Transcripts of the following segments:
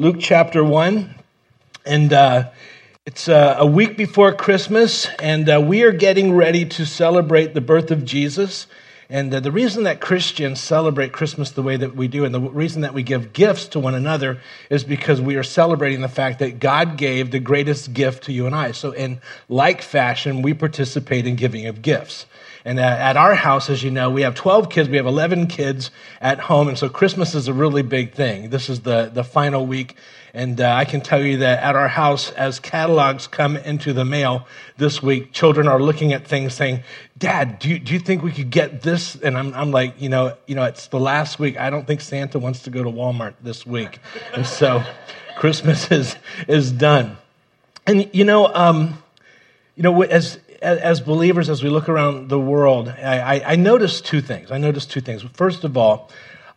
Luke chapter 1. And uh, it's uh, a week before Christmas, and uh, we are getting ready to celebrate the birth of Jesus. And uh, the reason that Christians celebrate Christmas the way that we do, and the reason that we give gifts to one another, is because we are celebrating the fact that God gave the greatest gift to you and I. So, in like fashion, we participate in giving of gifts. And at our house, as you know, we have 12 kids. We have 11 kids at home. And so Christmas is a really big thing. This is the, the final week. And uh, I can tell you that at our house, as catalogs come into the mail this week, children are looking at things saying, Dad, do you, do you think we could get this? And I'm, I'm like, you know, you know, it's the last week. I don't think Santa wants to go to Walmart this week. And so Christmas is, is done. And, you know, um, you know, as as believers, as we look around the world, I, I, I notice two things. I notice two things. First of all,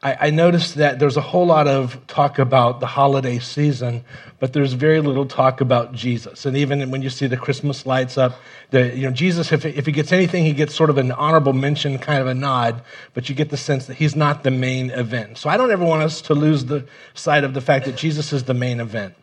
I, I noticed that there's a whole lot of talk about the holiday season, but there's very little talk about Jesus. And even when you see the Christmas lights up, the, you know, Jesus, if, if he gets anything, he gets sort of an honorable mention, kind of a nod, but you get the sense that he's not the main event. So I don't ever want us to lose the sight of the fact that Jesus is the main event.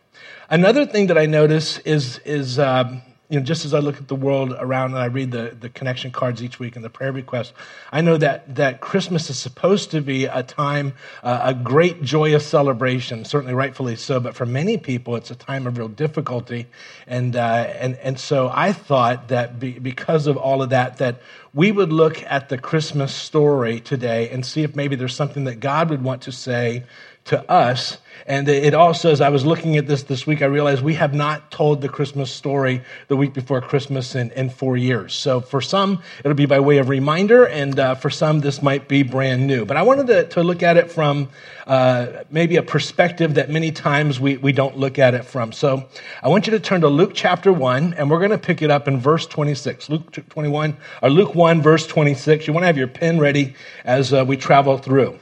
Another thing that I notice is, is um, you know, just as I look at the world around and I read the, the connection cards each week and the prayer requests, I know that, that Christmas is supposed to be a time, uh, a great joyous celebration, certainly rightfully so, but for many people, it's a time of real difficulty. And, uh, and, and so I thought that be, because of all of that, that we would look at the Christmas story today and see if maybe there's something that God would want to say to us. And it also, as I was looking at this this week, I realized we have not told the Christmas story the week before Christmas in, in four years. So for some, it'll be by way of reminder, and uh, for some, this might be brand new. But I wanted to, to look at it from uh, maybe a perspective that many times we, we don't look at it from. So I want you to turn to Luke chapter 1, and we're going to pick it up in verse 26. Luke 21, or Luke 1, verse 26. You want to have your pen ready as uh, we travel through.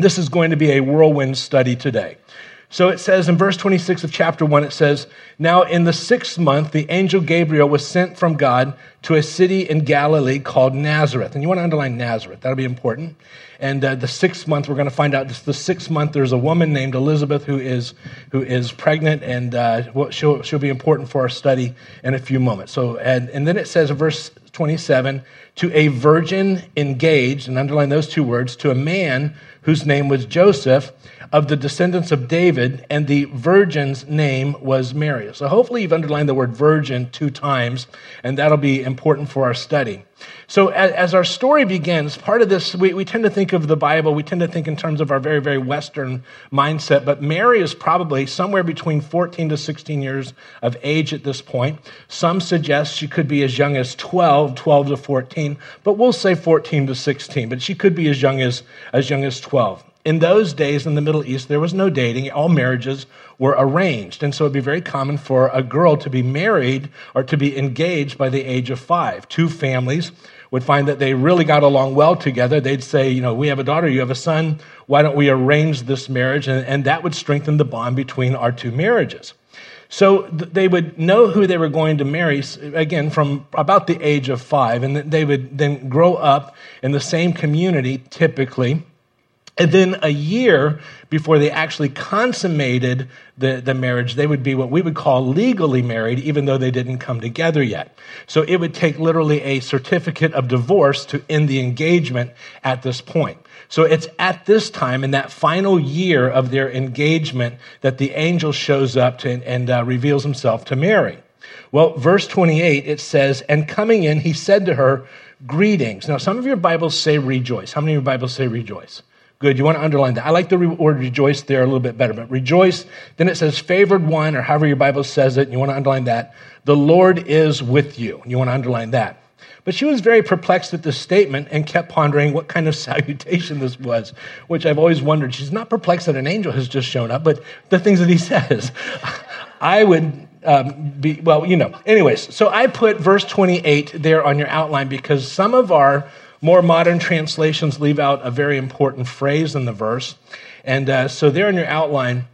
This is going to be a whirlwind study today. So it says in verse 26 of chapter 1, it says, Now in the sixth month, the angel Gabriel was sent from God to a city in Galilee called Nazareth. And you want to underline Nazareth, that'll be important. And uh, the sixth month, we're going to find out this, the sixth month, there's a woman named Elizabeth who is, who is pregnant, and uh, she'll, she'll be important for our study in a few moments. So, and, and then it says in verse 27, to a virgin engaged, and underline those two words, to a man whose name was Joseph, of the descendants of David, and the virgin's name was Mary. So hopefully you've underlined the word virgin two times, and that'll be important for our study. So, as, our story begins, part of this, we, we tend to think of the Bible, we tend to think in terms of our very, very Western mindset, but Mary is probably somewhere between 14 to 16 years of age at this point. Some suggest she could be as young as 12, 12 to 14, but we'll say 14 to 16, but she could be as young as, as young as 12. In those days in the Middle East, there was no dating. All marriages were arranged. And so it'd be very common for a girl to be married or to be engaged by the age of five. Two families would find that they really got along well together. They'd say, you know, we have a daughter, you have a son. Why don't we arrange this marriage? And, and that would strengthen the bond between our two marriages. So they would know who they were going to marry, again, from about the age of five, and they would then grow up in the same community, typically. And then a year before they actually consummated the, the marriage, they would be what we would call legally married, even though they didn't come together yet. So it would take literally a certificate of divorce to end the engagement at this point. So it's at this time, in that final year of their engagement, that the angel shows up to, and uh, reveals himself to Mary. Well, verse 28, it says, And coming in, he said to her, Greetings. Now, some of your Bibles say rejoice. How many of your Bibles say rejoice? Good. You want to underline that. I like the word rejoice there a little bit better, but rejoice. Then it says favored one, or however your Bible says it. You want to underline that. The Lord is with you. You want to underline that. But she was very perplexed at this statement and kept pondering what kind of salutation this was, which I've always wondered. She's not perplexed that an angel has just shown up, but the things that he says. I would um, be, well, you know. Anyways, so I put verse 28 there on your outline because some of our more modern translations leave out a very important phrase in the verse. And uh, so, there in your outline,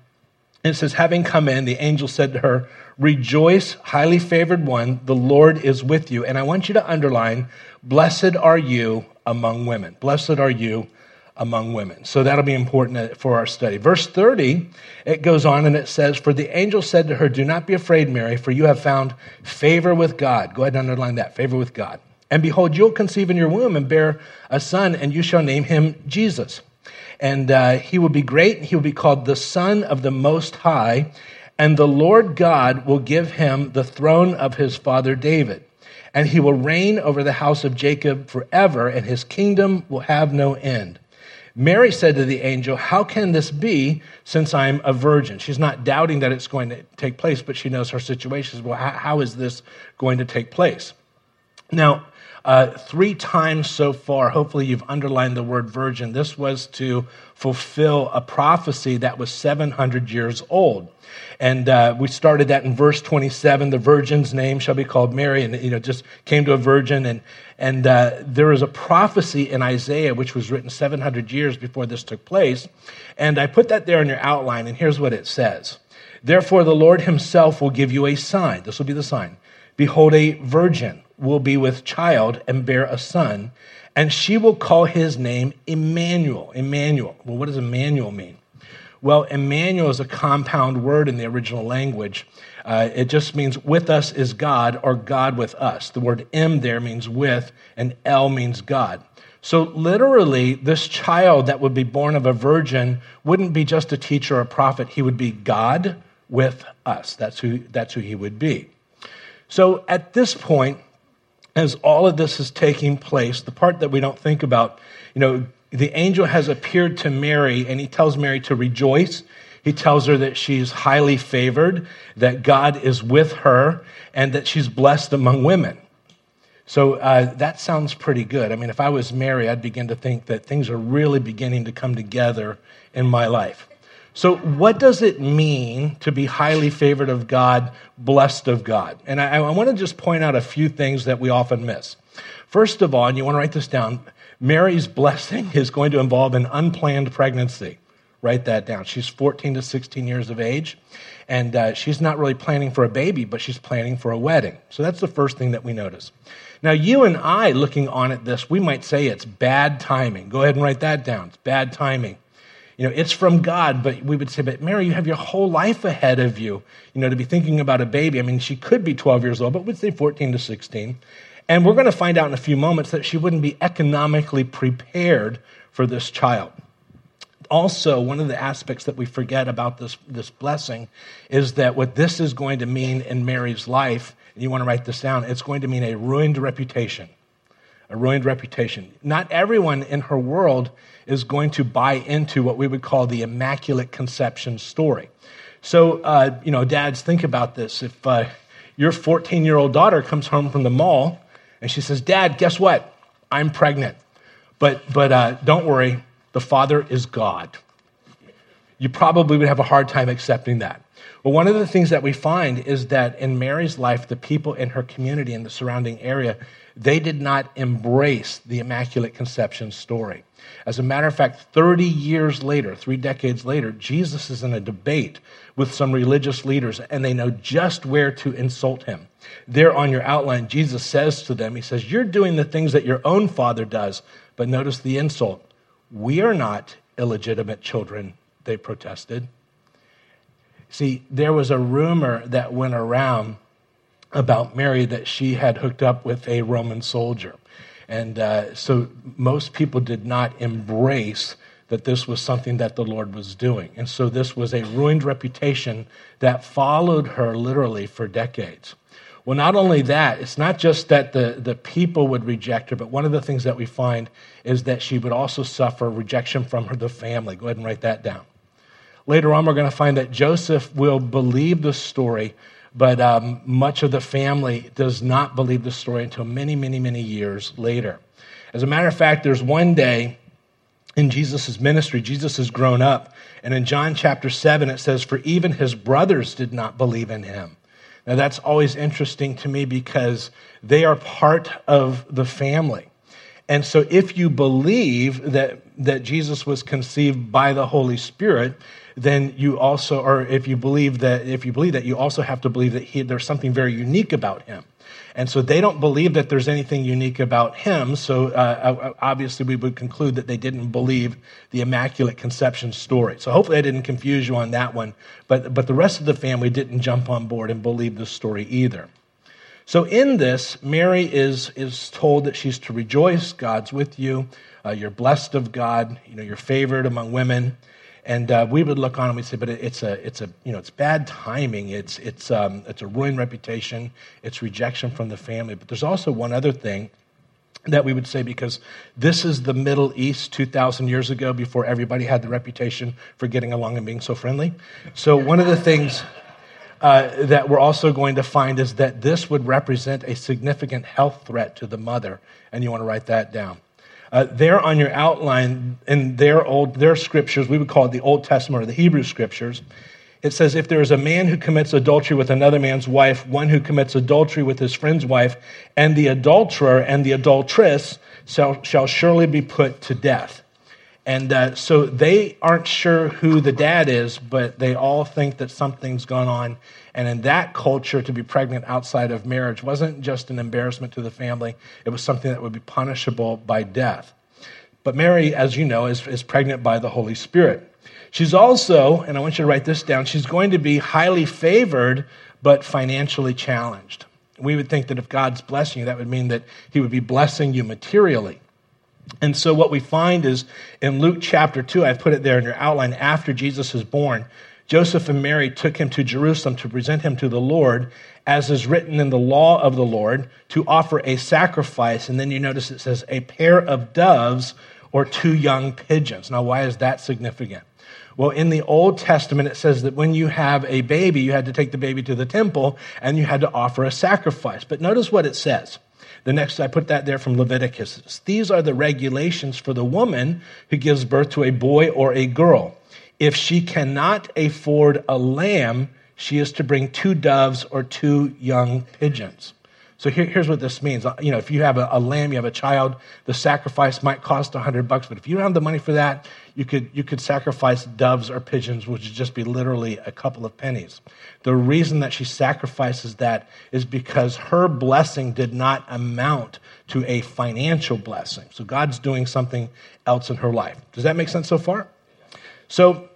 it says, Having come in, the angel said to her, Rejoice, highly favored one, the Lord is with you. And I want you to underline, Blessed are you among women. Blessed are you among women. So that'll be important for our study. Verse 30, it goes on and it says, For the angel said to her, Do not be afraid, Mary, for you have found favor with God. Go ahead and underline that favor with God. And behold, you'll conceive in your womb and bear a son, and you shall name him Jesus. And uh, he will be great, and he will be called the Son of the Most High. And the Lord God will give him the throne of his father David. And he will reign over the house of Jacob forever, and his kingdom will have no end. Mary said to the angel, How can this be since I'm a virgin? She's not doubting that it's going to take place, but she knows her situation. Well, how, how is this going to take place? Now, uh, three times so far, hopefully you've underlined the word virgin. This was to fulfill a prophecy that was 700 years old. And uh, we started that in verse 27. The virgin's name shall be called Mary, and you know, just came to a virgin. And and uh, there is a prophecy in Isaiah which was written 700 years before this took place. And I put that there in your outline. And here's what it says: Therefore, the Lord Himself will give you a sign. This will be the sign. Behold, a virgin will be with child and bear a son, and she will call his name Emmanuel. Emmanuel. Well, what does Emmanuel mean? Well, Emmanuel is a compound word in the original language. Uh, it just means with us is God or God with us. The word M there means with, and El means God. So, literally, this child that would be born of a virgin wouldn't be just a teacher or a prophet. He would be God with us. That's who, that's who he would be. So, at this point, as all of this is taking place, the part that we don't think about, you know, the angel has appeared to Mary and he tells Mary to rejoice. He tells her that she's highly favored, that God is with her, and that she's blessed among women. So uh, that sounds pretty good. I mean, if I was Mary, I'd begin to think that things are really beginning to come together in my life. So, what does it mean to be highly favored of God, blessed of God? And I, I want to just point out a few things that we often miss. First of all, and you want to write this down Mary's blessing is going to involve an unplanned pregnancy. Write that down. She's 14 to 16 years of age, and uh, she's not really planning for a baby, but she's planning for a wedding. So that's the first thing that we notice. Now, you and I, looking on at this, we might say it's bad timing. Go ahead and write that down. It's bad timing. You know, it's from God, but we would say, but Mary, you have your whole life ahead of you, you know, to be thinking about a baby. I mean, she could be 12 years old, but we'd say 14 to 16. And we're going to find out in a few moments that she wouldn't be economically prepared for this child. Also, one of the aspects that we forget about this, this blessing is that what this is going to mean in Mary's life, and you want to write this down, it's going to mean a ruined reputation. A ruined reputation. Not everyone in her world is going to buy into what we would call the Immaculate Conception story. So, uh, you know, dads, think about this. If uh, your 14 year old daughter comes home from the mall and she says, Dad, guess what? I'm pregnant. But, but uh, don't worry, the Father is God. You probably would have a hard time accepting that. Well, one of the things that we find is that in Mary's life, the people in her community and the surrounding area, they did not embrace the Immaculate Conception story. As a matter of fact, 30 years later, three decades later, Jesus is in a debate with some religious leaders, and they know just where to insult him. There on your outline, Jesus says to them, He says, You're doing the things that your own father does. But notice the insult. We are not illegitimate children, they protested. See, there was a rumor that went around about Mary that she had hooked up with a Roman soldier. And uh, so most people did not embrace that this was something that the Lord was doing. And so this was a ruined reputation that followed her literally for decades. Well, not only that, it's not just that the, the people would reject her, but one of the things that we find is that she would also suffer rejection from her, the family. Go ahead and write that down. Later on, we're going to find that Joseph will believe the story, but um, much of the family does not believe the story until many, many, many years later. As a matter of fact, there's one day in Jesus' ministry, Jesus has grown up, and in John chapter 7, it says, For even his brothers did not believe in him. Now, that's always interesting to me because they are part of the family. And so if you believe that, that Jesus was conceived by the Holy Spirit, then you also, or if you believe that, if you believe that, you also have to believe that he, there's something very unique about him. And so they don't believe that there's anything unique about him. So uh, uh, obviously, we would conclude that they didn't believe the Immaculate Conception story. So hopefully, I didn't confuse you on that one. But, but the rest of the family didn't jump on board and believe the story either. So in this, Mary is, is told that she's to rejoice. God's with you. Uh, you're blessed of God. You know, you're favored among women. And uh, we would look on and we say, but it's a, it's a, you know, it's bad timing. It's, it's, um, it's a ruined reputation. It's rejection from the family. But there's also one other thing that we would say because this is the Middle East 2,000 years ago before everybody had the reputation for getting along and being so friendly. So one of the things uh, that we're also going to find is that this would represent a significant health threat to the mother. And you want to write that down. Uh, there on your outline in their old their scriptures, we would call it the Old Testament or the Hebrew scriptures. It says, if there is a man who commits adultery with another man's wife, one who commits adultery with his friend's wife, and the adulterer and the adulteress shall, shall surely be put to death. And uh, so they aren't sure who the dad is, but they all think that something's gone on. And in that culture, to be pregnant outside of marriage wasn't just an embarrassment to the family, it was something that would be punishable by death. But Mary, as you know, is, is pregnant by the Holy Spirit. She's also, and I want you to write this down, she's going to be highly favored, but financially challenged. We would think that if God's blessing you, that would mean that He would be blessing you materially. And so, what we find is in Luke chapter 2, I've put it there in your outline, after Jesus is born, Joseph and Mary took him to Jerusalem to present him to the Lord, as is written in the law of the Lord, to offer a sacrifice. And then you notice it says a pair of doves or two young pigeons. Now, why is that significant? Well, in the Old Testament, it says that when you have a baby, you had to take the baby to the temple and you had to offer a sacrifice. But notice what it says. The next, I put that there from Leviticus. These are the regulations for the woman who gives birth to a boy or a girl. If she cannot afford a lamb, she is to bring two doves or two young pigeons. So here, here's what this means. Uh, you know, if you have a, a, lamb, you have a child, the sacrifice might cost a hundred bucks, but if you don't have the money for that, you could, you could sacrifice doves or pigeons, which would just be literally a couple of pennies. The reason that she sacrifices that is because her blessing did not amount to a financial blessing. So God's doing something else in her life. Does that make sense so far? So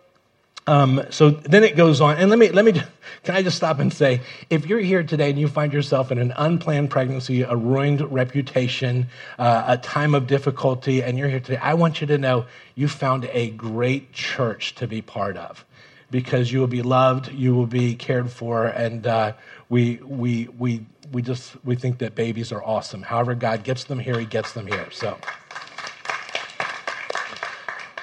um, so then it goes on, and let me let me can I just stop and say, if you're here today and you find yourself in an unplanned pregnancy, a ruined reputation, uh, a time of difficulty, and you're here today, I want you to know you found a great church to be part of, because you will be loved, you will be cared for, and uh, we we we we just we think that babies are awesome. However, God gets them here, He gets them here. So.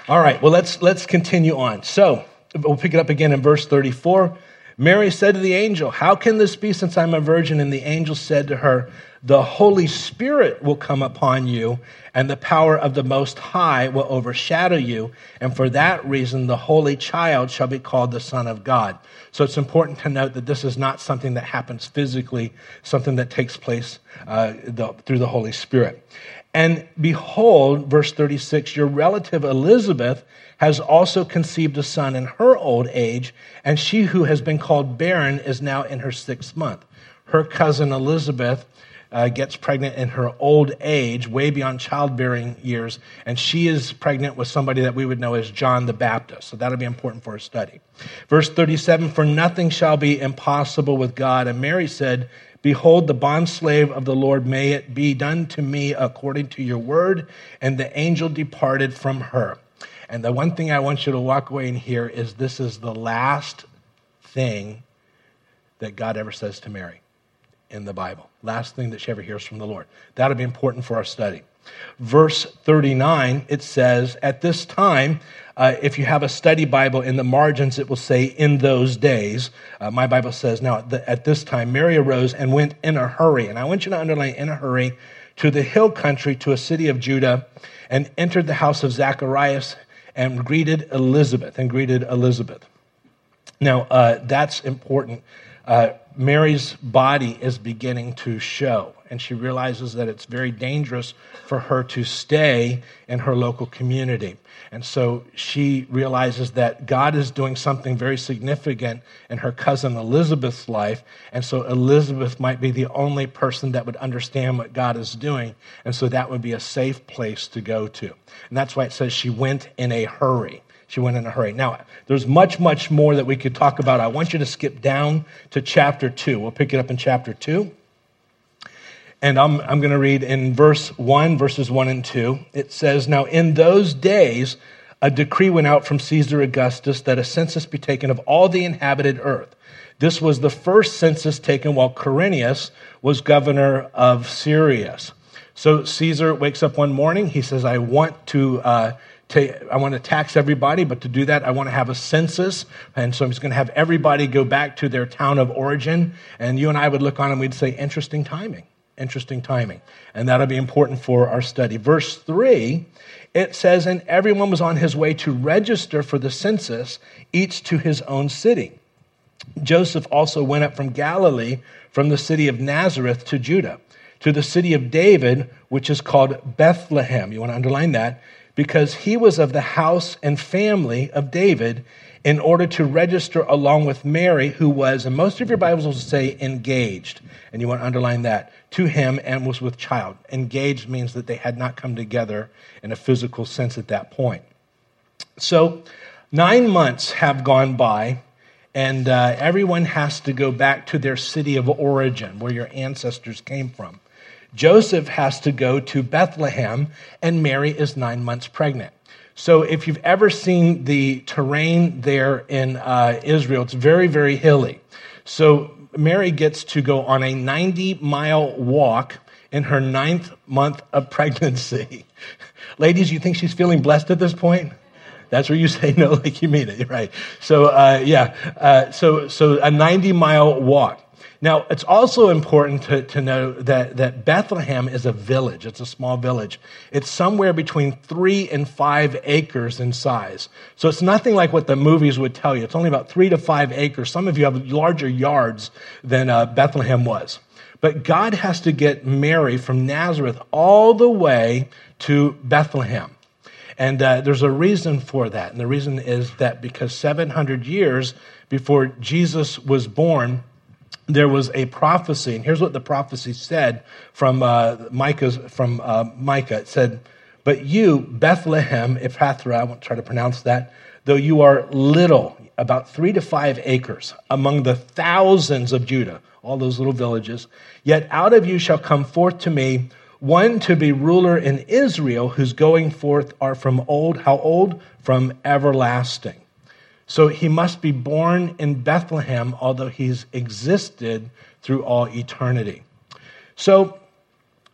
All right, well, let's, let's continue on. So, we'll pick it up again in verse 34. Mary said to the angel, How can this be since I'm a virgin? And the angel said to her, The Holy Spirit will come upon you, and the power of the Most High will overshadow you. And for that reason, the Holy Child shall be called the Son of God. So it's important to note that this is not something that happens physically, something that takes place uh, the, through the Holy Spirit. And behold, verse 36, your relative Elizabeth has also conceived a son in her old age, and she who has been called barren is now in her sixth month. Her cousin Elizabeth uh, gets pregnant in her old age, way beyond childbearing years, and she is pregnant with somebody that we would know as John the Baptist. So that'll be important for a study. Verse 37 For nothing shall be impossible with God. And Mary said, Behold, the bondslave of the Lord, may it be done to me according to your word. And the angel departed from her. And the one thing I want you to walk away and hear is this is the last thing that God ever says to Mary in the Bible. Last thing that she ever hears from the Lord. That'll be important for our study. Verse 39, it says, At this time, uh, if you have a study Bible in the margins, it will say, In those days. Uh, my Bible says, Now, at this time, Mary arose and went in a hurry. And I want you to underline in a hurry to the hill country, to a city of Judah, and entered the house of Zacharias and greeted Elizabeth, and greeted Elizabeth. Now, uh, that's important uh, Mary's body is beginning to show, and she realizes that it's very dangerous for her to stay in her local community. And so she realizes that God is doing something very significant in her cousin Elizabeth's life. And so Elizabeth might be the only person that would understand what God is doing. And so that would be a safe place to go to. And that's why it says she went in a hurry. She went in a hurry. Now, there's much, much more that we could talk about. I want you to skip down to chapter 2. We'll pick it up in chapter 2. And I'm, I'm going to read in verse 1, verses 1 and 2. It says, Now in those days, a decree went out from Caesar Augustus that a census be taken of all the inhabited earth. This was the first census taken while Quirinius was governor of Syria. So Caesar wakes up one morning. He says, I want to. Uh, I want to tax everybody, but to do that, I want to have a census. And so he's going to have everybody go back to their town of origin. And you and I would look on and we'd say, interesting timing. Interesting timing. And that'll be important for our study. Verse 3, it says, And everyone was on his way to register for the census, each to his own city. Joseph also went up from Galilee, from the city of Nazareth to Judah, to the city of David, which is called Bethlehem. You want to underline that? Because he was of the house and family of David in order to register along with Mary, who was, and most of your Bibles will say engaged, and you want to underline that, to him and was with child. Engaged means that they had not come together in a physical sense at that point. So, nine months have gone by, and uh, everyone has to go back to their city of origin, where your ancestors came from. Joseph has to go to Bethlehem, and Mary is nine months pregnant. So, if you've ever seen the terrain there in uh, Israel, it's very, very hilly. So, Mary gets to go on a 90 mile walk in her ninth month of pregnancy. Ladies, you think she's feeling blessed at this point? That's where you say no like you mean it, right? So, uh, yeah, uh, so, so a 90 mile walk. Now, it's also important to, to know that, that Bethlehem is a village. It's a small village. It's somewhere between three and five acres in size. So it's nothing like what the movies would tell you. It's only about three to five acres. Some of you have larger yards than uh, Bethlehem was. But God has to get Mary from Nazareth all the way to Bethlehem. And uh, there's a reason for that. And the reason is that because 700 years before Jesus was born, there was a prophecy, and here's what the prophecy said from uh, Micah's from uh, Micah. It said, "But you, Bethlehem Ephrathah, I won't try to pronounce that, though you are little, about three to five acres, among the thousands of Judah, all those little villages, yet out of you shall come forth to me." One to be ruler in Israel, whose going forth are from old. How old? From everlasting. So he must be born in Bethlehem, although he's existed through all eternity. So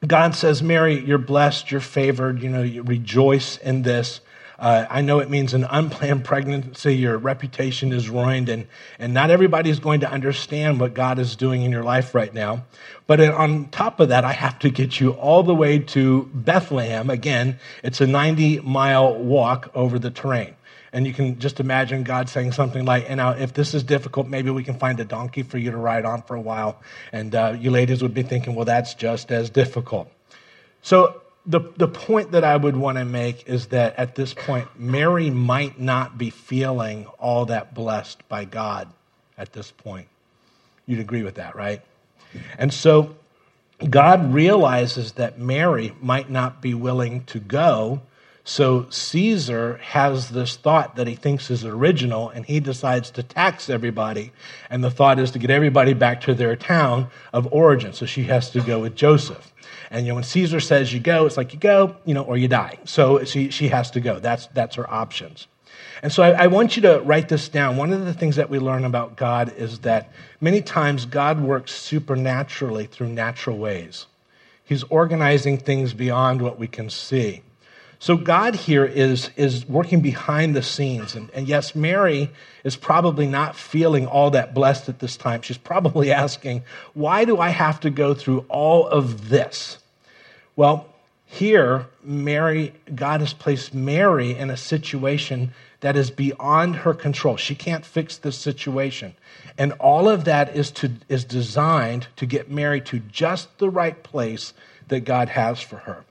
God says, Mary, you're blessed, you're favored, you know, you rejoice in this. Uh, I know it means an unplanned pregnancy, your reputation is ruined, and, and not everybody is going to understand what God is doing in your life right now. But on top of that, I have to get you all the way to Bethlehem. Again, it's a 90 mile walk over the terrain. And you can just imagine God saying something like, and know, if this is difficult, maybe we can find a donkey for you to ride on for a while. And uh, you ladies would be thinking, well, that's just as difficult. So the, the point that I would want to make is that at this point, Mary might not be feeling all that blessed by God at this point. You'd agree with that, right? And so God realizes that Mary might not be willing to go so Caesar has this thought that he thinks is original, and he decides to tax everybody. And the thought is to get everybody back to their town of origin. So she has to go with Joseph. And you know, when Caesar says you go, it's like you go, you know, or you die. So she, she has to go. That's, that's her options. And so I, I, want you to write this down. One of the things that we learn about God is that many times God works supernaturally through natural ways. He's organizing things beyond what we can see. So God here is, is working behind the scenes. And, and yes, Mary is probably not feeling all that blessed at this time. She's probably asking, why do I have to go through all of this? Well, here, Mary, God has placed Mary in a situation that is beyond her control. She can't fix this situation. And all of that is, to, is designed to get Mary to just the right place that God has for her.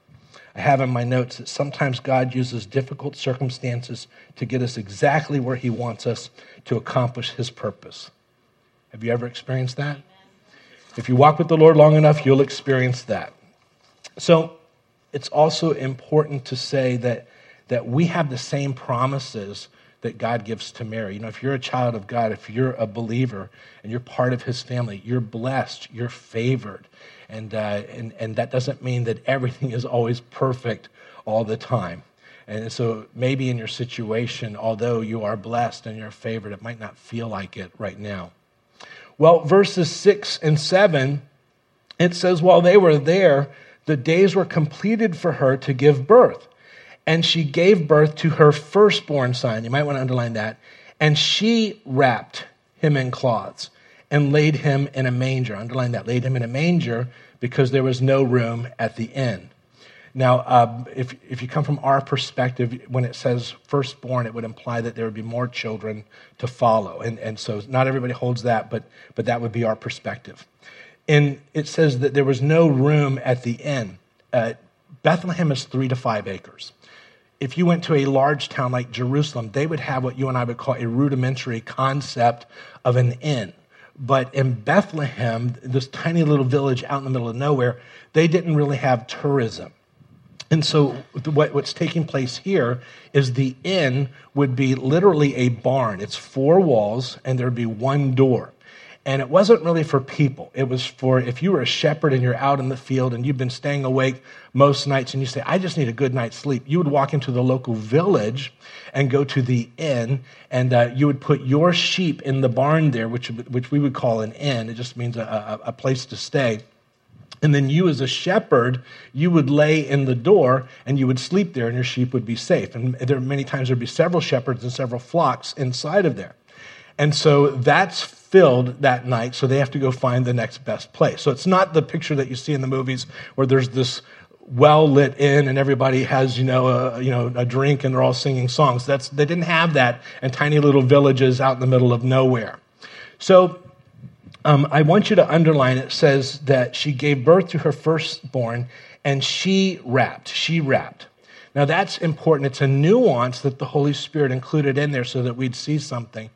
I have in my notes that sometimes God uses difficult circumstances to get us exactly where He wants us to accomplish His purpose. Have you ever experienced that? If you walk with the Lord long enough, you'll experience that. So it's also important to say that, that we have the same promises that God gives to Mary. You know, if you're a child of God, if you're a believer and you're part of his family, you're blessed, you're favored. And, uh, and, and that doesn't mean that everything is always perfect all the time. And so maybe in your situation, although you are blessed and you're favored, it might not feel like it right now. Well, verses 6 and 7, it says, While they were there, the days were completed for her to give birth. And she gave birth to her firstborn son. You might want to underline that. And she wrapped him in cloths and laid him in a manger. Underline that, laid him in a manger because there was no room at the inn. Now, uh, if, if you come from our perspective, when it says firstborn, it would imply that there would be more children to follow. And, and so not everybody holds that, but, but that would be our perspective. And it says that there was no room at the inn. Uh, Bethlehem is three to five acres. If you went to a large town like Jerusalem, they would have what you and I would call a rudimentary concept of an inn. But in Bethlehem, this tiny little village out in the middle of nowhere, they didn't really have tourism. And so, what, what's taking place here is the inn would be literally a barn. It's four walls, and there'd be one door. And it wasn't really for people. It was for if you were a shepherd and you're out in the field and you've been staying awake most nights and you say, I just need a good night's sleep, you would walk into the local village and go to the inn and uh, you would put your sheep in the barn there, which, which we would call an inn. It just means a, a, a place to stay. And then you, as a shepherd, you would lay in the door and you would sleep there, and your sheep would be safe. And there many times there'd be several shepherds and several flocks inside of there. And so that's filled that night, so they have to go find the next best place. So it's not the picture that you see in the movies where there's this well lit inn and everybody has you know a, you know a drink and they're all singing songs. That's they didn't have that in tiny little villages out in the middle of nowhere. So um, I want you to underline it says that she gave birth to her firstborn and she wrapped. She wrapped. Now that's important. It's a nuance that the Holy Spirit included in there so that we'd see something.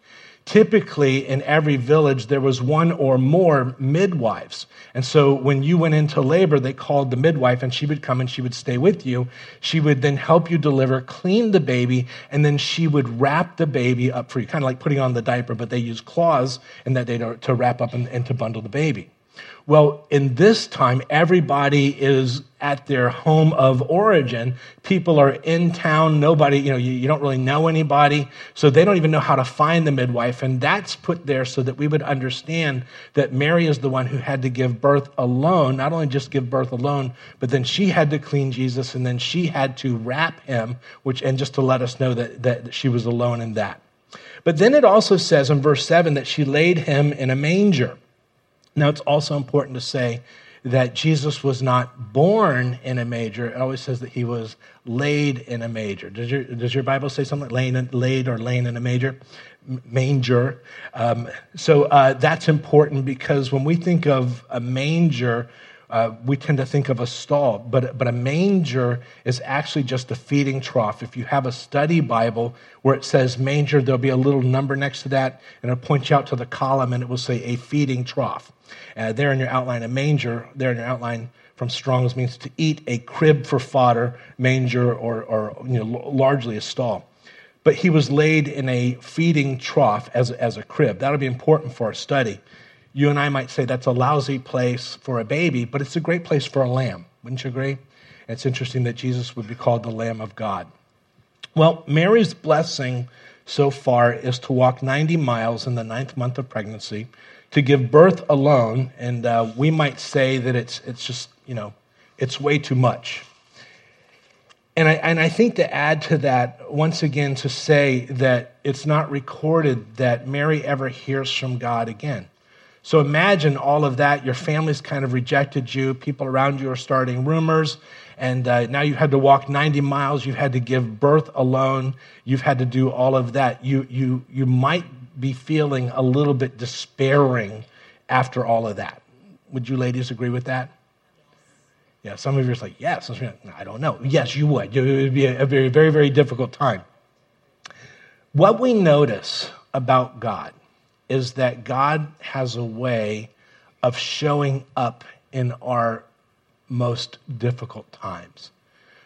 Typically, in every village, there was one or more midwives. And so when you went into labor, they called the midwife and she would come and she would stay with you. She would then help you deliver, clean the baby, and then she would wrap the baby up for you, kind of like putting on the diaper, but they use cloths in that day to, to wrap up and, and to bundle the baby. Well, in this time, everybody is at their home of origin. People are in town. Nobody, you know, you, you, don't really know anybody. So they don't even know how to find the midwife. And that's put there so that we would understand that Mary is the one who had to give birth alone, not only just give birth alone, but then she had to clean Jesus and then she had to wrap him, which, and just to let us know that, that she was alone in that. But then it also says in verse 7 that she laid him in a manger. Now, it's also important to say that Jesus was not born in a manger. It always says that he was laid in a manger. Does your, does your Bible say something like laid, laid or laying in a manger? Manger. Um, so uh, that's important because when we think of a manger, uh, we tend to think of a stall, but, but a manger is actually just a feeding trough. If you have a study Bible where it says manger, there'll be a little number next to that, and it'll point you out to the column, and it will say a feeding trough. Uh, there in your outline, a manger, there in your outline from Strong's means to eat a crib for fodder, manger, or, or you know, largely a stall. But he was laid in a feeding trough as, as a crib. That'll be important for our study you and I might say that's a lousy place for a baby, but it's a great place for a lamb. Wouldn't you agree? It's interesting that Jesus would be called the Lamb of God. Well, Mary's blessing so far is to walk 90 miles in the ninth month of pregnancy, to give birth alone, and uh, we might say that it's, it's just, you know, it's way too much. And I, and I think to add to that, once again, to say that it's not recorded that Mary ever hears from God again. So imagine all of that. Your family's kind of rejected you. People around you are starting rumors. and uh, now you had to walk 90 miles. You've had to give birth alone. You've had to do all of that. You, you, you might be feeling a little bit despairing after all of that. Would you ladies agree with that? Yeah, some of you are like, yes. I don't know. Yes, you would. It would be a very, very, very difficult time. What we notice about God is that God has a way of showing up in our most difficult times.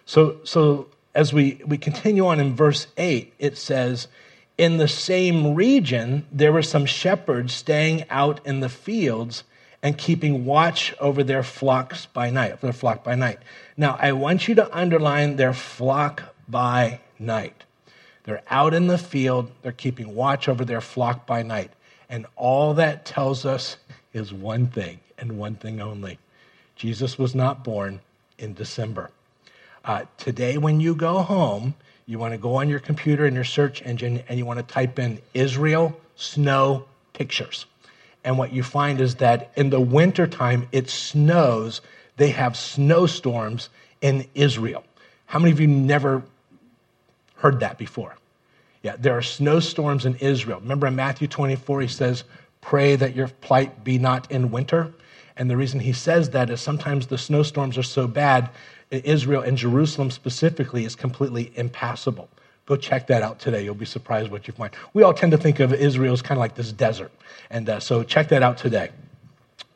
So, so as we, we continue on in verse 8, it says, In the same region, there were some shepherds staying out in the fields and keeping watch over their flocks by night, their flock by night. Now, I want you to underline their flock by night. They're out in the field, they're keeping watch over their flock by night. And all that tells us is one thing and one thing only Jesus was not born in December. Uh, today, when you go home, you want to go on your computer and your search engine and you want to type in Israel snow pictures. And what you find is that in the wintertime, it snows. They have snowstorms in Israel. How many of you never heard that before? Yeah, there are snowstorms in Israel. Remember in Matthew 24, he says, Pray that your plight be not in winter. And the reason he says that is sometimes the snowstorms are so bad, Israel and Jerusalem specifically is completely impassable. Go check that out today. You'll be surprised what you find. We all tend to think of Israel as kind of like this desert. And uh, so check that out today.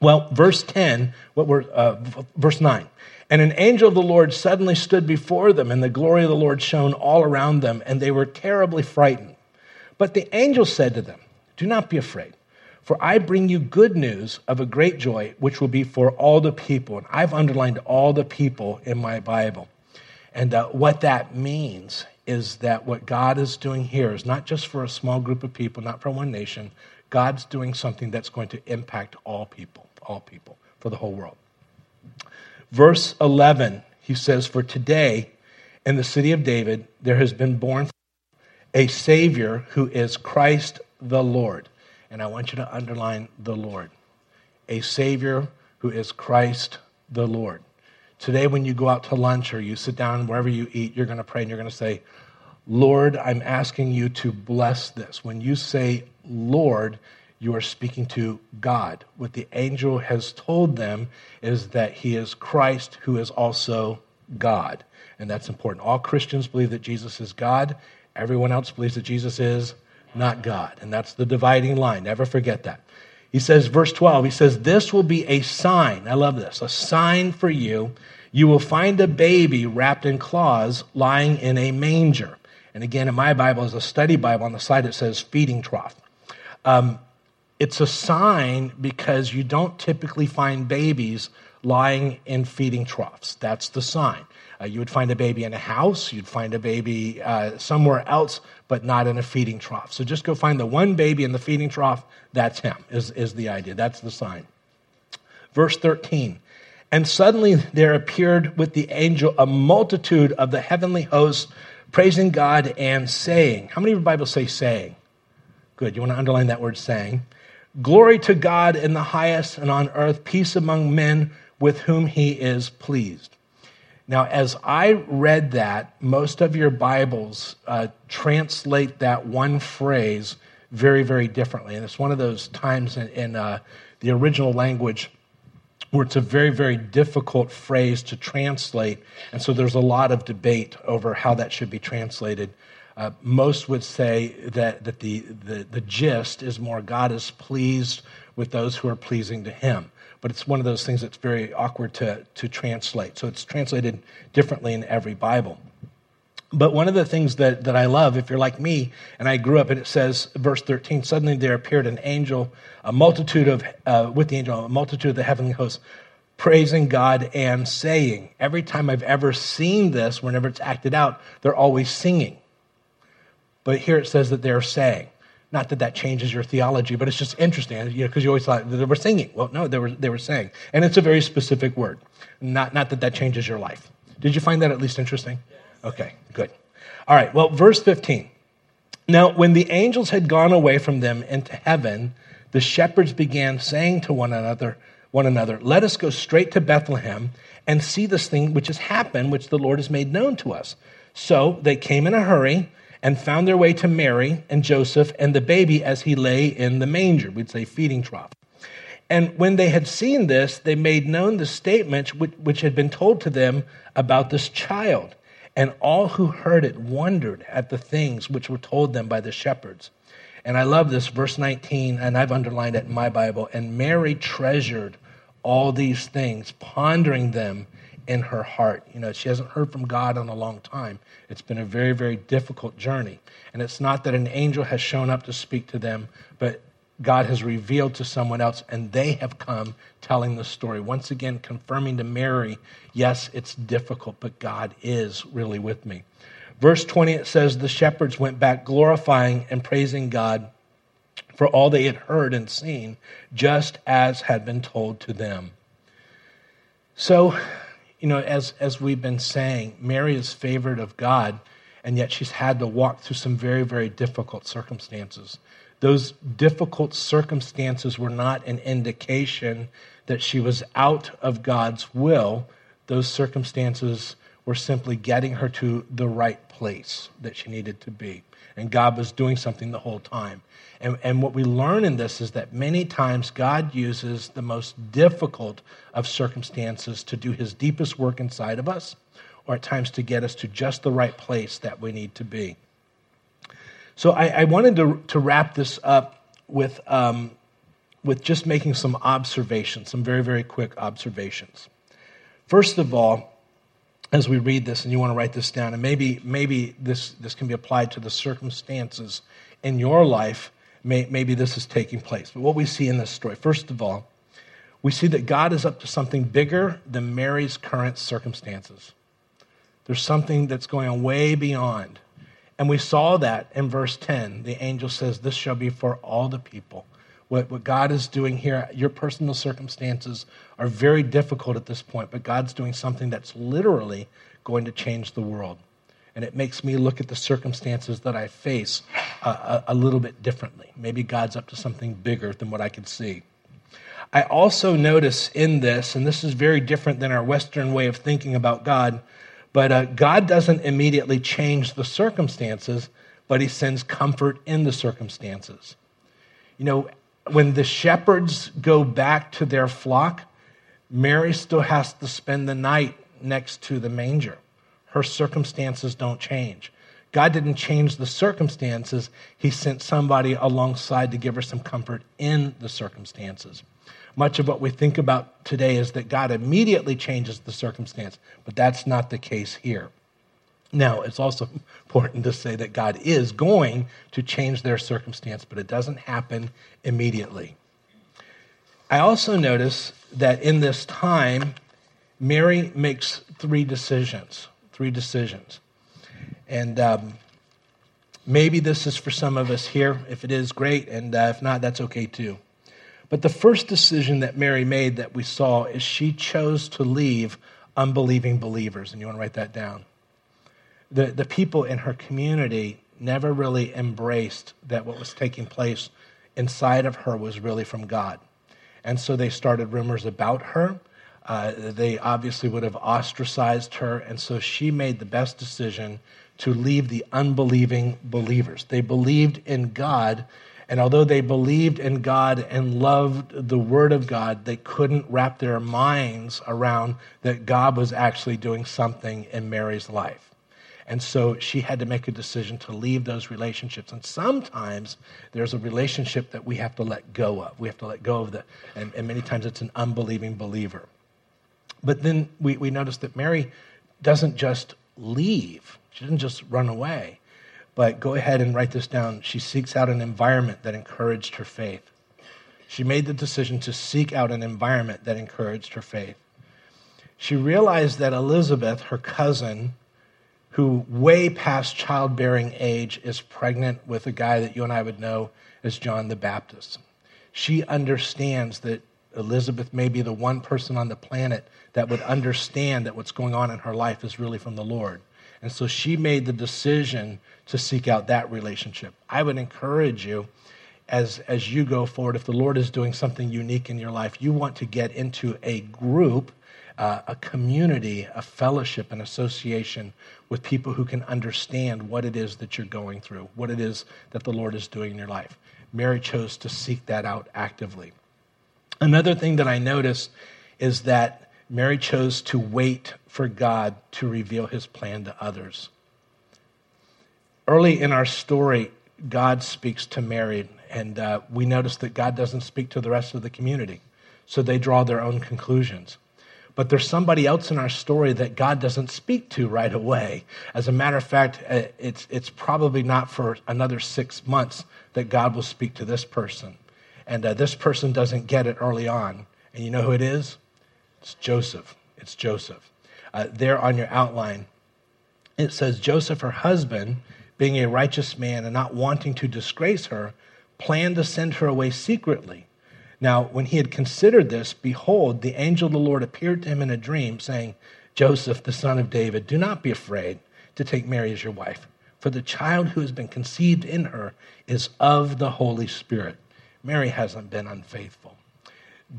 Well, verse 10, what we're, uh, verse 9. And an angel of the Lord suddenly stood before them, and the glory of the Lord shone all around them, and they were terribly frightened. But the angel said to them, Do not be afraid. For I bring you good news of a great joy, which will be for all the people. And I've underlined all the people in my Bible. And uh, what that means is that what God is doing here is not just for a small group of people, not for one nation. God's doing something that's going to impact all people, all people, for the whole world. Verse 11, he says, For today in the city of David there has been born a Savior who is Christ the Lord and I want you to underline the Lord. A Savior who is Christ the Lord. Today, when you go out to lunch or you sit down wherever you eat, you're going to pray and you're going to say, Lord, I'm asking you to bless this. When you say Lord, you are speaking to God. What the angel has told them is that he is Christ who is also God. And that's important. All Christians believe that Jesus is God. Everyone else believes that Jesus is not God. And that's the dividing line. Never forget that. He says, verse 12, he says, This will be a sign. I love this. A sign for you. You will find a baby wrapped in cloths lying in a manger. And again, in my Bible, is a study Bible on the side, it says feeding trough. Um, it's a sign because you don't typically find babies lying in feeding troughs. That's the sign. Uh, you would find a baby in a house, you'd find a baby uh, somewhere else, but not in a feeding trough. So just go find the one baby in the feeding trough. That's him, is, is the idea. That's the sign. Verse 13. And suddenly there appeared with the angel a multitude of the heavenly hosts, praising God and saying, How many of your Bibles say saying? Good. You want to underline that word saying. Glory to God in the highest, and on earth peace among men with whom he is pleased. Now, as I read that, most of your Bibles uh, translate that one phrase very, very differently. And it's one of those times in, in uh, the original language where it's a very, very difficult phrase to translate. And so there's a lot of debate over how that should be translated. Uh, most would say that, that the, the, the gist is more God is pleased with those who are pleasing to him but it's one of those things that's very awkward to, to translate. So it's translated differently in every Bible. But one of the things that, that I love, if you're like me, and I grew up, and it says, verse 13, suddenly there appeared an angel, a multitude of, uh, with the angel, a multitude of the heavenly hosts, praising God and saying. Every time I've ever seen this, whenever it's acted out, they're always singing. But here it says that they're saying. Not that that changes your theology, but it's just interesting, you know, because you always thought they were singing. Well, no, they were, they were saying. And it's a very specific word. Not, not that that changes your life. Did you find that at least interesting? Okay, good. All right, well, verse 15. Now, when the angels had gone away from them into heaven, the shepherds began saying to one another, one another, Let us go straight to Bethlehem and see this thing which has happened, which the Lord has made known to us. So they came in a hurry and found their way to Mary and Joseph and the baby as he lay in the manger, we'd say feeding trough. And when they had seen this, they made known the statement which, which had been told to them about this child. And all who heard it wondered at the things which were told them by the shepherds. And I love this, verse 19, and I've underlined it in my Bible. And Mary treasured all these things, pondering them in her heart. You know, she hasn't heard from God in a long time. It's been a very, very difficult journey. And it's not that an angel has shown up to speak to them, but God has revealed to someone else, and they have come telling the story. Once again, confirming to Mary, yes, it's difficult, but God is really with me. Verse 20, it says, The shepherds went back glorifying and praising God for all they had heard and seen, just as had been told to them. So, you know, as, as we've been saying, Mary is favored of God, and yet she's had to walk through some very, very difficult circumstances. Those difficult circumstances were not an indication that she was out of God's will. Those circumstances were simply getting her to the right place that she needed to be. And God was doing something the whole time. And, and what we learn in this is that many times God uses the most difficult of circumstances to do his deepest work inside of us, or at times to get us to just the right place that we need to be. So I, I wanted to, to wrap this up with, um, with just making some observations, some very, very quick observations. First of all, as we read this, and you want to write this down, and maybe, maybe this, this can be applied to the circumstances in your life may, maybe this is taking place. But what we see in this story, first of all, we see that God is up to something bigger than Mary's current circumstances. There's something that's going on way beyond. And we saw that in verse 10. The angel says, This shall be for all the people. What, what God is doing here, your personal circumstances are very difficult at this point, but God's doing something that's literally going to change the world and it makes me look at the circumstances that I face a, a, little bit differently. Maybe God's up to something bigger than what I can see. I also notice in this, and this is very different than our Western way of thinking about God, but uh, God doesn't immediately change the circumstances, but He sends comfort in the circumstances. You know, when the shepherds go back to their flock, Mary still has to spend the night next to the manger her circumstances don't change. God didn't change the circumstances, He sent somebody alongside to give her some comfort in the circumstances. Much of what we think about today is that God immediately changes the circumstance, but that's not the case here. Now, it's also important to say that God is going to change their circumstance, but it doesn't happen immediately. I also notice that in this time, Mary makes three decisions three decisions. And um, maybe this is for some of us here. If it is, great. And uh, if not, that's okay too. But the first decision that Mary made that we saw is she chose to leave unbelieving believers. And you want to write that down. The, the people in her community never really embraced that what was taking place inside of her was really from God. And so they started rumors about her. Uh, they obviously would have ostracized her, and so she made the best decision to leave the unbelieving believers. They believed in God, and although they believed in God and loved the Word of God, they couldn't wrap their minds around that God was actually doing something in Mary's life. And so she had to make a decision to leave those relationships. And sometimes there's a relationship that we have to let go of. We have to let go of that. And, and many times it's an unbelieving believer. But then we, we notice that Mary doesn't just leave, she doesn't just run away. But go ahead and write this down. She seeks out an environment that encouraged her faith. She made the decision to seek out an environment that encouraged her faith. She realized that Elizabeth, her cousin, who way past childbearing age is pregnant with a guy that you and I would know as John the Baptist. She understands that Elizabeth may be the one person on the planet that would understand that what's going on in her life is really from the Lord. And so she made the decision to seek out that relationship. I would encourage you, as, as you go forward, if the Lord is doing something unique in your life, you want to get into a group, uh, a community, a fellowship, an association with people who can understand what it is that you're going through, what it is that the Lord is doing in your life. Mary chose to seek that out actively. Another thing that I noticed is that Mary chose to wait for God to reveal his plan to others. Early in our story, God speaks to Mary, and uh, we notice that God doesn't speak to the rest of the community. So they draw their own conclusions. But there's somebody else in our story that God doesn't speak to right away. As a matter of fact, uh, it's, it's probably not for another six months that God will speak to this person. And uh, this person doesn't get it early on. And you know who it is? It's Joseph. It's Joseph. Uh, there on your outline, it says Joseph, her husband, being a righteous man and not wanting to disgrace her, planned to send her away secretly. Now, when he had considered this, behold, the angel of the Lord appeared to him in a dream, saying, Joseph, the son of David, do not be afraid to take Mary as your wife, for the child who has been conceived in her is of the Holy Spirit. Mary hasn't been unfaithful.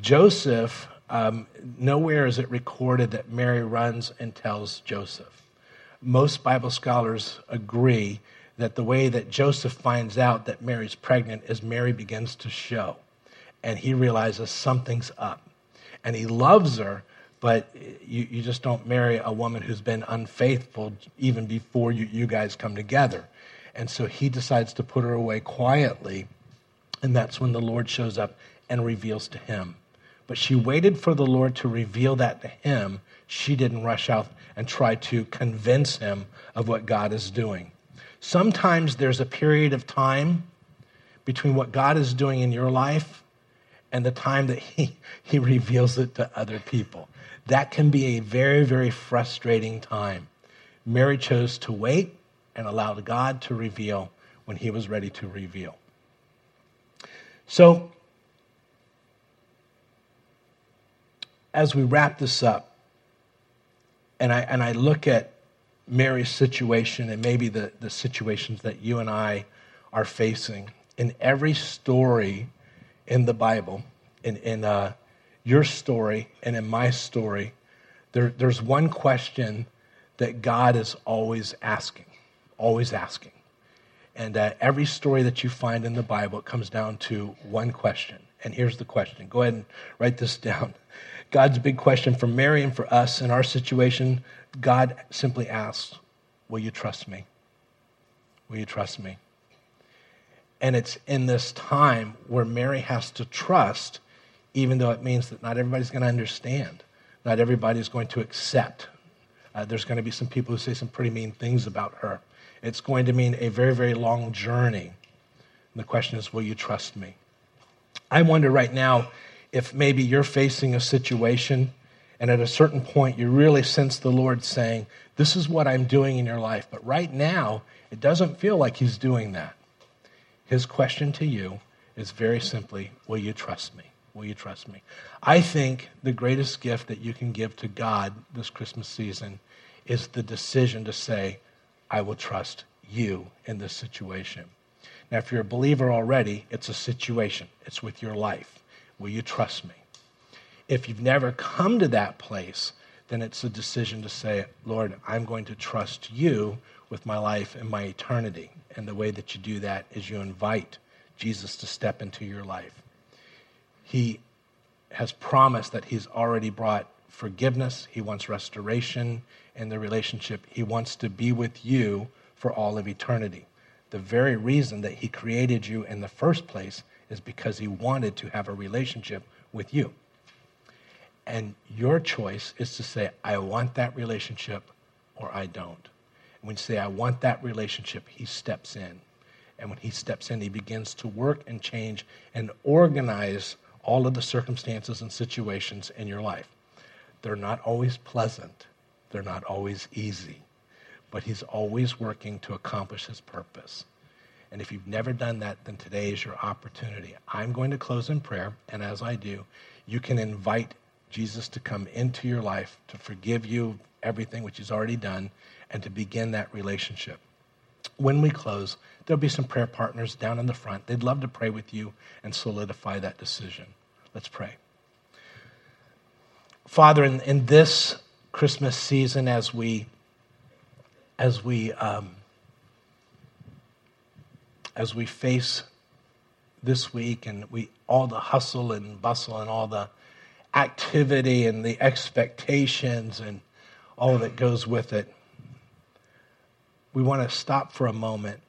Joseph um, nowhere is it recorded that Mary runs and tells Joseph. Most Bible scholars agree that the way that Joseph finds out that Mary's pregnant is Mary begins to show, and he realizes something's up. And he loves her, but you, you just don't marry a woman who's been unfaithful even before you, you guys come together. And so he decides to put her away quietly, and that's when the Lord shows up and reveals to him. But she waited for the Lord to reveal that to him. She didn't rush out and try to convince him of what God is doing. Sometimes there's a period of time between what God is doing in your life and the time that he, he reveals it to other people. That can be a very, very frustrating time. Mary chose to wait and allow God to reveal when he was ready to reveal. So, as we wrap this up, and I, and I look at Mary's situation and maybe the, the situations that you and I are facing, in every story in the Bible, in, in uh, your story and in my story, there, there's one question that God is always asking, always asking. And uh, every story that you find in the Bible, comes down to one question. And here's the question. Go ahead and write this down. God's big question for Mary and for us in our situation, God simply asks, Will you trust me? Will you trust me? And it's in this time where Mary has to trust, even though it means that not everybody's going to understand, not everybody's going to accept. Uh, there's going to be some people who say some pretty mean things about her. It's going to mean a very, very long journey. And the question is, will you trust me? I wonder right now if maybe you're facing a situation and at a certain point you really sense the Lord saying, This is what I'm doing in your life. But right now, it doesn't feel like He's doing that. His question to you is very simply Will you trust me? Will you trust me? I think the greatest gift that you can give to God this Christmas season is the decision to say, I will trust you in this situation. Now, if you're a believer already, it's a situation, it's with your life. Will you trust me? If you've never come to that place, then it's a decision to say, Lord, I'm going to trust you with my life and my eternity. And the way that you do that is you invite Jesus to step into your life. He has promised that he's already brought forgiveness, he wants restoration in the relationship, he wants to be with you for all of eternity. The very reason that he created you in the first place is because he wanted to have a relationship with you. And your choice is to say, I want that relationship or I don't. When you say, I want that relationship, he steps in. And when he steps in, he begins to work and change and organize all of the circumstances and situations in your life. They're not always pleasant, they're not always easy, but he's always working to accomplish his purpose. And if you've never done that, then today is your opportunity. I'm going to close in prayer, and as I do, you can invite Jesus to come into your life to forgive you everything which he's already done and to begin that relationship. when we close, there'll be some prayer partners down in the front. They'd love to pray with you and solidify that decision. Let's pray. Father, in, in this Christmas season, as we as we um, as we face this week and we all the hustle and bustle and all the activity and the expectations and all that goes with it, we want to stop for a moment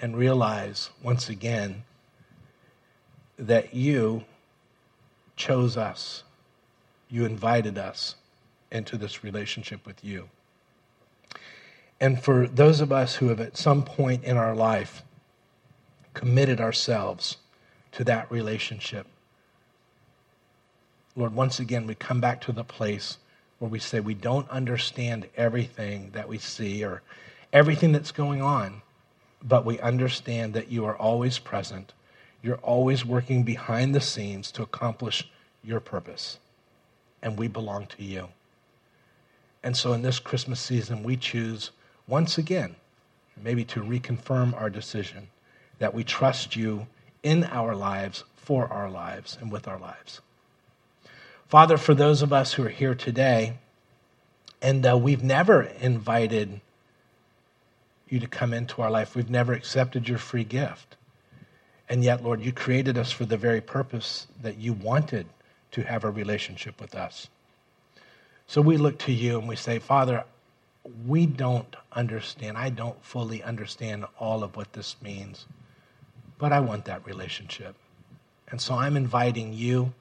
and realize once again that you chose us. You invited us into this relationship with you. And for those of us who have at some point in our life committed ourselves to that relationship, Lord, once again, we come back to the place where we say we don't understand everything that we see or everything that's going on, but we understand that you are always present. You're always working behind the scenes to accomplish your purpose, and we belong to you. And so in this Christmas season, we choose once again, maybe to reconfirm our decision that we trust you in our lives, for our lives, and with our lives. Father, for those of us who are here today, and uh, we've never invited you to come into our life, we've never accepted your free gift. And yet, Lord, you created us for the very purpose that you wanted to have a relationship with us. So we look to you and we say, Father, we don't understand. I don't fully understand all of what this means, but I want that relationship. And so I'm inviting you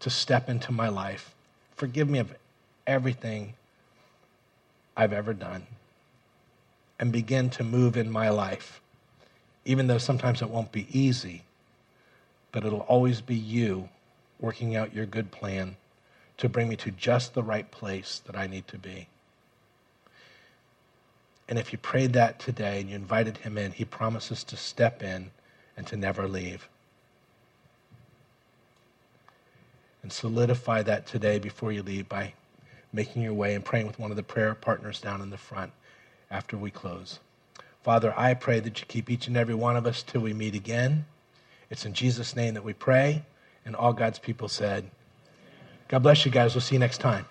to step into my life. Forgive me of everything I've ever done and begin to move in my life, even though sometimes it won't be easy, but it'll always be you working out your good plan to bring me to just the right place that I need to be. And if you prayed that today and you invited him in, he promises to step in and to never leave. And solidify that today before you leave by making your way and praying with one of the prayer partners down in the front after we close. Father, I pray that you keep each and every one of us till we meet again. It's in Jesus' name that we pray. And all God's people said, God bless you guys. We'll see you next time.